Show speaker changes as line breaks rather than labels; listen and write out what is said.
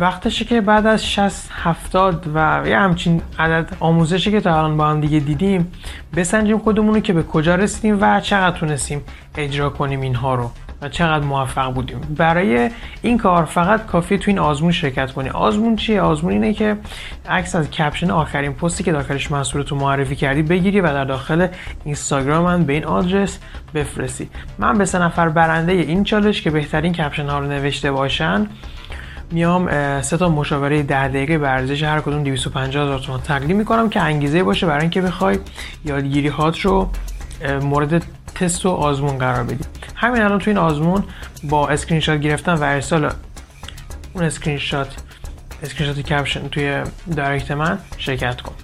وقتشه که بعد از 60 70 و یه همچین عدد آموزشی که تا الان با هم دیگه دیدیم بسنجیم خودمون که به کجا رسیدیم و چقدر تونستیم اجرا کنیم اینها رو و چقدر موفق بودیم. برای این کار فقط کافی تو این آزمون شرکت کنی. آزمون چیه؟ آزمون اینه که عکس از کپشن آخرین پستی که داخلش مسئول تو معرفی کردی بگیری و در داخل اینستاگرام من به این آدرس بفرستی. من به سه نفر برنده این چالش که بهترین کپشن ها رو نوشته باشن میام سه تا مشاوره 10 دقیقه به هر کدوم 250 هزار تومان تقدیم می‌کنم که انگیزه باشه برای اینکه بخوای یادگیری هات رو مورد تست و آزمون قرار بدی. همین الان تو این آزمون با اسکرین شات گرفتن و ارسال اون screenshot screenshot caption توی direct من شرکت کن.